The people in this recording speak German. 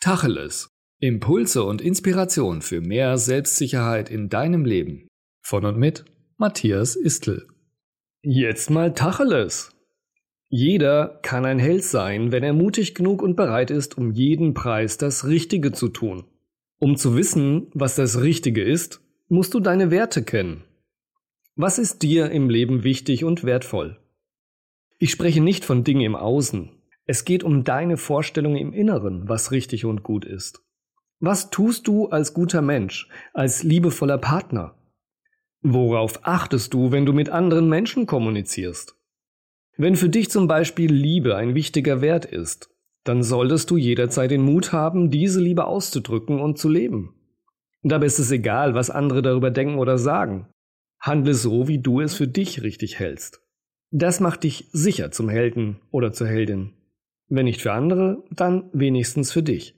Tacheles. Impulse und Inspiration für mehr Selbstsicherheit in deinem Leben. Von und mit Matthias Istl. Jetzt mal Tacheles. Jeder kann ein Held sein, wenn er mutig genug und bereit ist, um jeden Preis das Richtige zu tun. Um zu wissen, was das Richtige ist, musst du deine Werte kennen. Was ist dir im Leben wichtig und wertvoll? Ich spreche nicht von Dingen im Außen, es geht um deine Vorstellung im Inneren, was richtig und gut ist. Was tust du als guter Mensch, als liebevoller Partner? Worauf achtest du, wenn du mit anderen Menschen kommunizierst? Wenn für dich zum Beispiel Liebe ein wichtiger Wert ist, dann solltest du jederzeit den Mut haben, diese Liebe auszudrücken und zu leben. Dabei ist es egal, was andere darüber denken oder sagen. Handle so, wie du es für dich richtig hältst. Das macht dich sicher zum Helden oder zur Heldin. Wenn nicht für andere, dann wenigstens für dich.